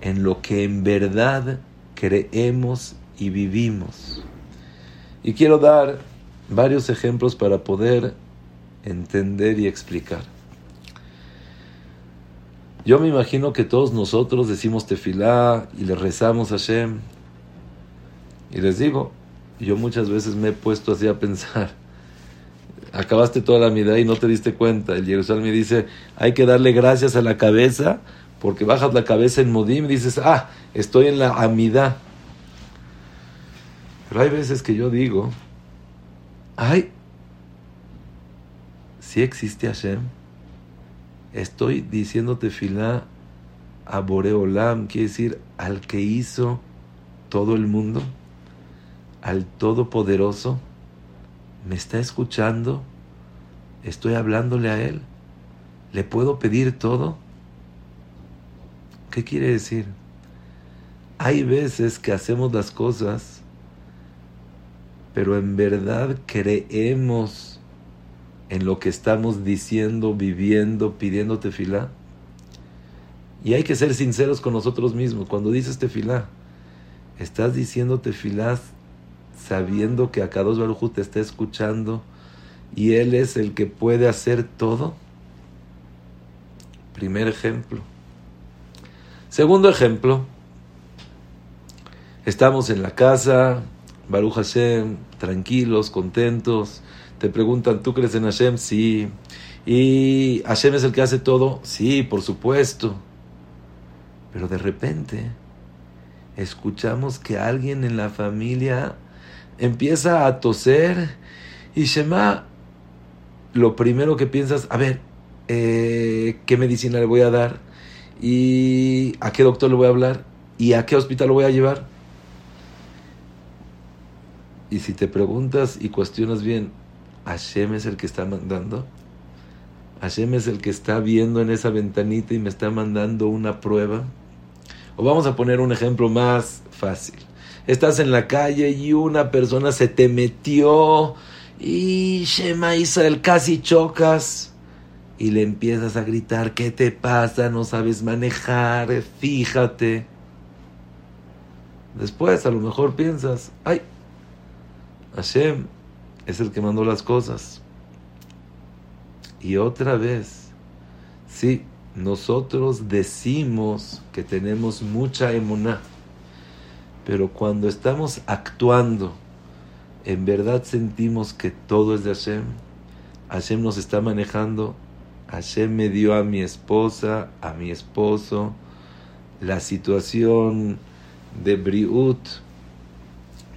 en lo que en verdad creemos y vivimos. Y quiero dar varios ejemplos para poder entender y explicar. Yo me imagino que todos nosotros decimos tefilá y le rezamos a Hashem. Y les digo, yo muchas veces me he puesto así a pensar, acabaste toda la amidad y no te diste cuenta. El Jerusalén me dice, hay que darle gracias a la cabeza, porque bajas la cabeza en Modim y dices, ah, estoy en la amidad. Pero hay veces que yo digo, ay, si existe Hashem, estoy diciéndote filá a Boreolam, quiere decir al que hizo todo el mundo, al Todopoderoso, me está escuchando, estoy hablándole a Él, le puedo pedir todo. ¿Qué quiere decir? Hay veces que hacemos las cosas, pero en verdad creemos en lo que estamos diciendo, viviendo, pidiendo tefilá. Y hay que ser sinceros con nosotros mismos. Cuando dices tefilá, estás diciendo tefilá sabiendo que Akados Baruj te está escuchando y Él es el que puede hacer todo. Primer ejemplo. Segundo ejemplo. Estamos en la casa, Baruch Hashem, tranquilos, contentos. Te preguntan, ¿tú crees en Hashem? Sí. ¿Y Hashem es el que hace todo? Sí, por supuesto. Pero de repente escuchamos que alguien en la familia empieza a toser y Shema, lo primero que piensas, a ver, eh, ¿qué medicina le voy a dar? ¿Y a qué doctor le voy a hablar? ¿Y a qué hospital lo voy a llevar? Y si te preguntas y cuestionas bien, ¿Hashem es el que está mandando? ¿Hashem es el que está viendo en esa ventanita y me está mandando una prueba? O vamos a poner un ejemplo más fácil. Estás en la calle y una persona se te metió y Shema Israel casi chocas y le empiezas a gritar, ¿qué te pasa? No sabes manejar, fíjate. Después a lo mejor piensas, ay, Hashem es el que mandó las cosas. Y otra vez, sí, nosotros decimos que tenemos mucha emuná, pero cuando estamos actuando, en verdad sentimos que todo es de Hashem. Hashem nos está manejando. Hashem me dio a mi esposa, a mi esposo, la situación de Briut,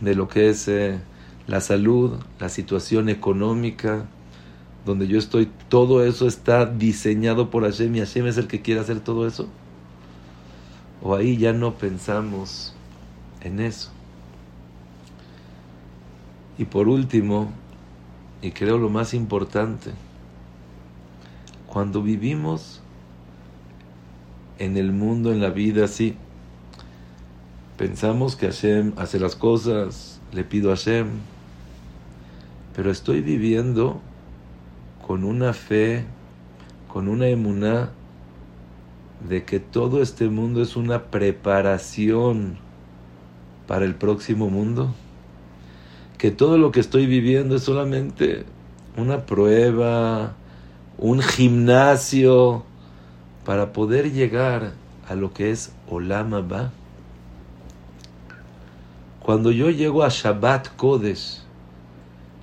de lo que es eh, la salud, la situación económica, donde yo estoy, todo eso está diseñado por Hashem y Hashem es el que quiere hacer todo eso. O ahí ya no pensamos en eso. Y por último, y creo lo más importante, cuando vivimos en el mundo, en la vida así, pensamos que Hashem hace las cosas, le pido a Hashem, pero estoy viviendo con una fe, con una emuná de que todo este mundo es una preparación para el próximo mundo, que todo lo que estoy viviendo es solamente una prueba, un gimnasio para poder llegar a lo que es Olam Abba. Cuando yo llego a Shabbat Kodesh,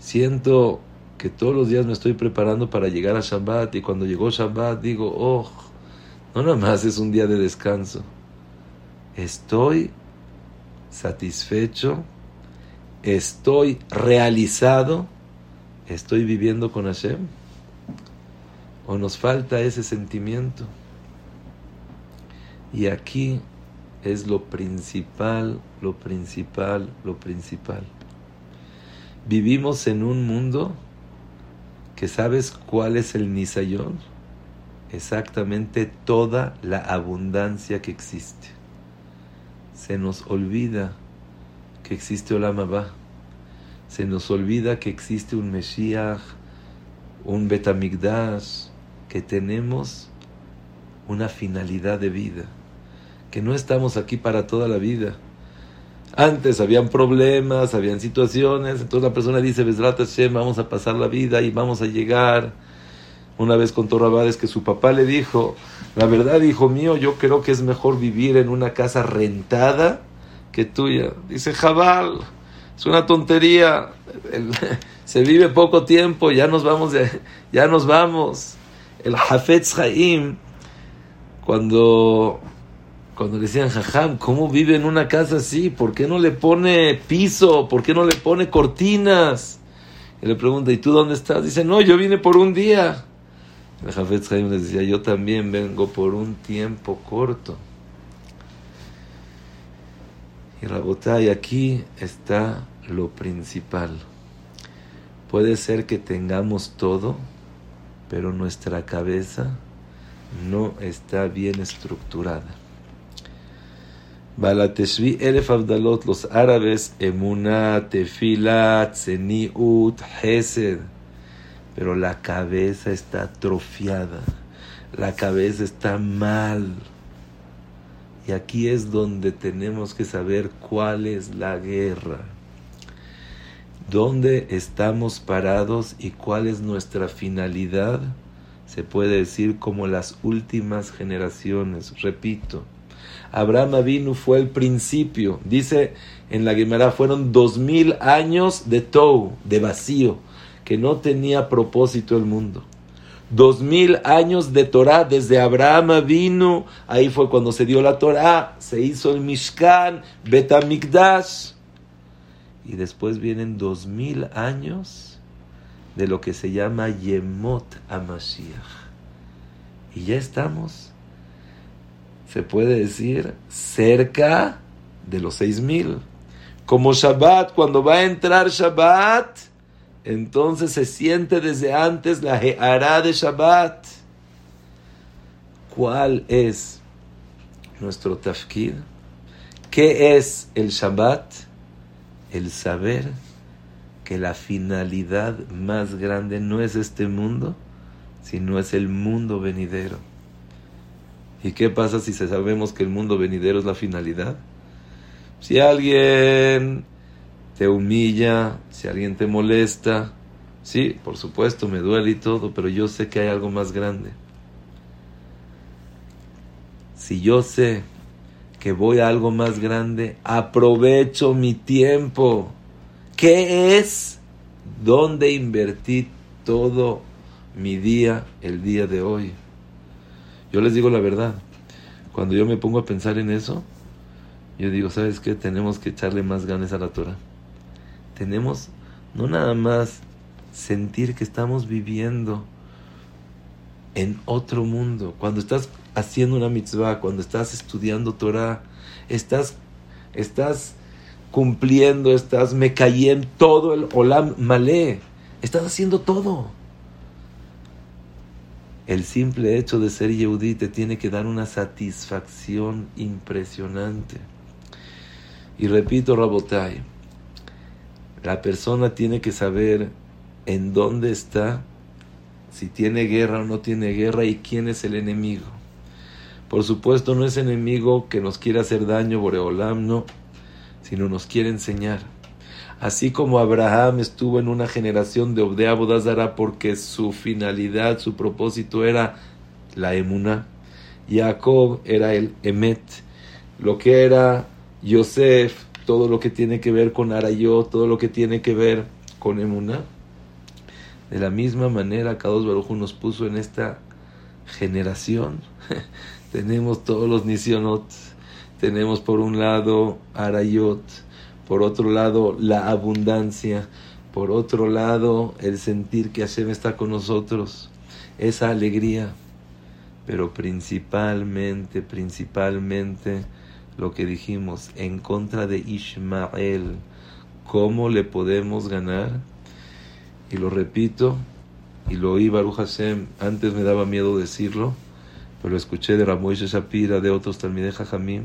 Siento que todos los días me estoy preparando para llegar a Shabbat y cuando llegó Shabbat digo, oh, no nada más es un día de descanso. Estoy satisfecho, estoy realizado, estoy viviendo con Hashem. O nos falta ese sentimiento. Y aquí es lo principal, lo principal, lo principal. Vivimos en un mundo que sabes cuál es el Nisayón. Exactamente toda la abundancia que existe. Se nos olvida que existe Olam Se nos olvida que existe un Mesías, un Betamigdash, que tenemos una finalidad de vida, que no estamos aquí para toda la vida antes habían problemas, habían situaciones, entonces la persona dice, Hashem, vamos a pasar la vida y vamos a llegar. Una vez contó Rabades que su papá le dijo, la verdad, hijo mío, yo creo que es mejor vivir en una casa rentada que tuya. Dice, Jabal, es una tontería, se vive poco tiempo, ya nos vamos, ya nos vamos. El Hafetz Haim, cuando cuando le decían, jajam, ¿cómo vive en una casa así? ¿Por qué no le pone piso? ¿Por qué no le pone cortinas? Y le pregunta, ¿y tú dónde estás? Dice, no, yo vine por un día. El Jafet Jaim les decía, yo también vengo por un tiempo corto. Y Rabotay, aquí está lo principal. Puede ser que tengamos todo, pero nuestra cabeza no está bien estructurada. Balateshvi Elef Abdalot, los árabes, Emuna, Tefila, Tzeniut, Hesed. Pero la cabeza está atrofiada, la cabeza está mal. Y aquí es donde tenemos que saber cuál es la guerra. ¿Dónde estamos parados y cuál es nuestra finalidad? Se puede decir como las últimas generaciones. Repito, Abraham Avinu fue el principio. Dice en la Gemara, fueron dos mil años de tou, de vacío, que no tenía propósito el mundo. Dos mil años de Torah desde Abraham vino, ahí fue cuando se dio la Torah, se hizo el Mishkan, Betamikdash. Y después vienen dos mil años de lo que se llama Yemot Amashiach. Y ya estamos se puede decir, cerca de los seis mil. Como Shabbat, cuando va a entrar Shabbat, entonces se siente desde antes la Gehará de Shabbat. ¿Cuál es nuestro tafkid? ¿Qué es el Shabbat? El saber que la finalidad más grande no es este mundo, sino es el mundo venidero. ¿Y qué pasa si sabemos que el mundo venidero es la finalidad? Si alguien te humilla, si alguien te molesta, sí, por supuesto, me duele y todo, pero yo sé que hay algo más grande. Si yo sé que voy a algo más grande, aprovecho mi tiempo. ¿Qué es? ¿Dónde invertí todo mi día el día de hoy? Yo les digo la verdad. Cuando yo me pongo a pensar en eso, yo digo, ¿sabes qué? Tenemos que echarle más ganas a la Torah. Tenemos no nada más sentir que estamos viviendo en otro mundo. Cuando estás haciendo una mitzvah, cuando estás estudiando Torah, estás, estás cumpliendo, estás me en todo el olam malé. Estás haciendo todo. El simple hecho de ser Yehudí te tiene que dar una satisfacción impresionante. Y repito, Rabotai, la persona tiene que saber en dónde está, si tiene guerra o no tiene guerra y quién es el enemigo. Por supuesto, no es enemigo que nos quiera hacer daño, Boreolam, no, sino nos quiere enseñar. Así como Abraham estuvo en una generación de Obdea Bodazara porque su finalidad, su propósito era la emuna. Jacob era el emet. Lo que era Yosef, todo lo que tiene que ver con Arayot, todo lo que tiene que ver con emuna. De la misma manera, Kadosh Baruj nos puso en esta generación. tenemos todos los nisionot. Tenemos por un lado Arayot por otro lado la abundancia, por otro lado el sentir que Hashem está con nosotros, esa alegría, pero principalmente, principalmente lo que dijimos en contra de Ishmael, ¿cómo le podemos ganar? Y lo repito, y lo oí Baruch Hashem, antes me daba miedo decirlo, pero escuché de Ramoy Shapira, de otros también de Jajamim,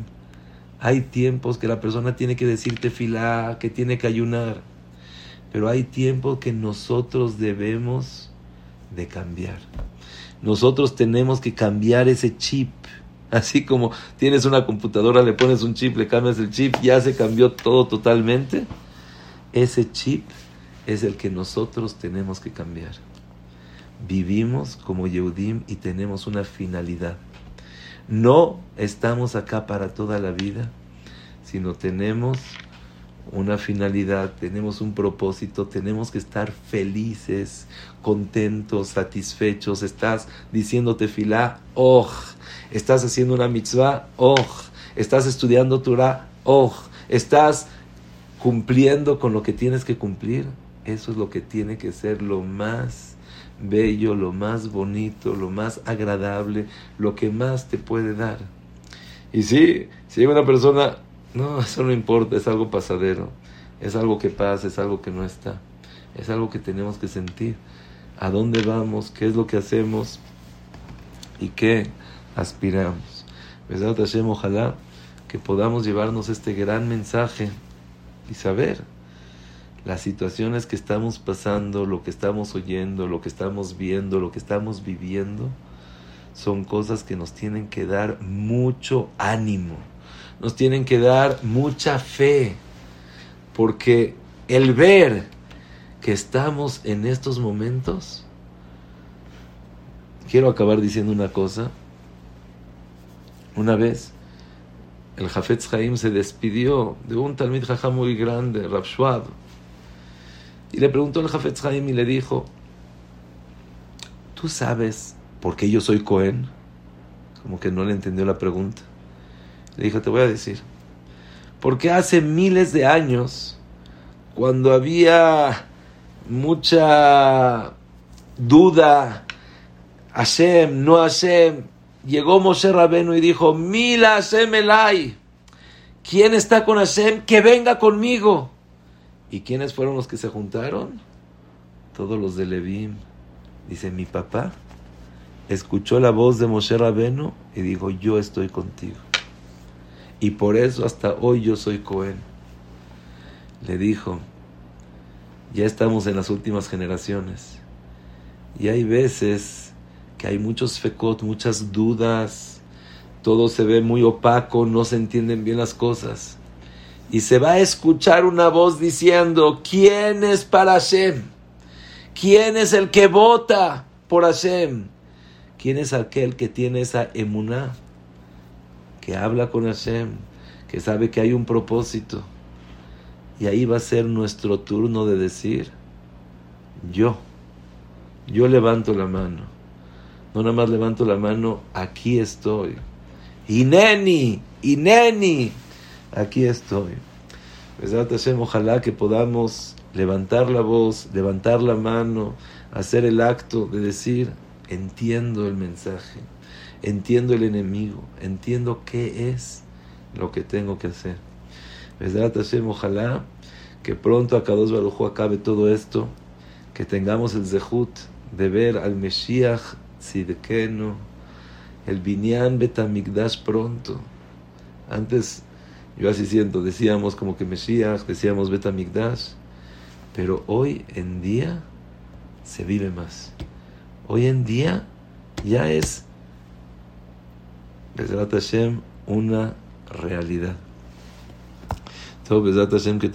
hay tiempos que la persona tiene que decirte fila, que tiene que ayunar. Pero hay tiempos que nosotros debemos de cambiar. Nosotros tenemos que cambiar ese chip. Así como tienes una computadora, le pones un chip, le cambias el chip, ya se cambió todo totalmente. Ese chip es el que nosotros tenemos que cambiar. Vivimos como Yehudim y tenemos una finalidad. No estamos acá para toda la vida, sino tenemos una finalidad, tenemos un propósito, tenemos que estar felices, contentos, satisfechos. Estás diciéndote filá, oh, estás haciendo una mitzvah, oh, estás estudiando Torah, oh, estás cumpliendo con lo que tienes que cumplir. Eso es lo que tiene que ser lo más bello, lo más bonito, lo más agradable, lo que más te puede dar. Y sí, si una persona, no, eso no importa, es algo pasadero, es algo que pasa, es algo que no está, es algo que tenemos que sentir. ¿A dónde vamos? ¿Qué es lo que hacemos? ¿Y qué aspiramos? ojalá que podamos llevarnos este gran mensaje y saber las situaciones que estamos pasando, lo que estamos oyendo, lo que estamos viendo, lo que estamos viviendo, son cosas que nos tienen que dar mucho ánimo, nos tienen que dar mucha fe, porque el ver que estamos en estos momentos, quiero acabar diciendo una cosa, una vez el Jafetz Haim se despidió de un Talmid Jajam muy grande, Rav y le preguntó al Jafetz Haim y le dijo, ¿tú sabes por qué yo soy Cohen? Como que no le entendió la pregunta. Le dijo, te voy a decir. Porque hace miles de años, cuando había mucha duda, Hashem, no Hashem, llegó Moshe Rabenu y dijo, Mila Hashem Elai, ¿quién está con Hashem? Que venga conmigo. ¿Y quiénes fueron los que se juntaron? Todos los de Levim. Dice, mi papá escuchó la voz de Moshe Rabenu y dijo, yo estoy contigo. Y por eso hasta hoy yo soy Cohen. Le dijo, ya estamos en las últimas generaciones. Y hay veces que hay muchos fecot, muchas dudas, todo se ve muy opaco, no se entienden bien las cosas y se va a escuchar una voz diciendo, ¿quién es para Hashem? ¿Quién es el que vota por Hashem? ¿Quién es aquel que tiene esa emuná? Que habla con Hashem, que sabe que hay un propósito. Y ahí va a ser nuestro turno de decir, yo, yo levanto la mano. No nada más levanto la mano, aquí estoy. Ineni, Ineni aquí estoy. ojalá que podamos levantar la voz, levantar la mano, hacer el acto de decir, entiendo el mensaje, entiendo el enemigo, entiendo qué es lo que tengo que hacer. ojalá que pronto a Kadosh Baruj acabe todo esto, que tengamos el zehut de ver al Meshiach Tzidkenu, el Binyan Betamigdash pronto. Antes yo así siento, decíamos como que Mesías, decíamos Betamigdash, pero hoy en día se vive más. Hoy en día ya es, Hashem, una realidad. Todo Hashem que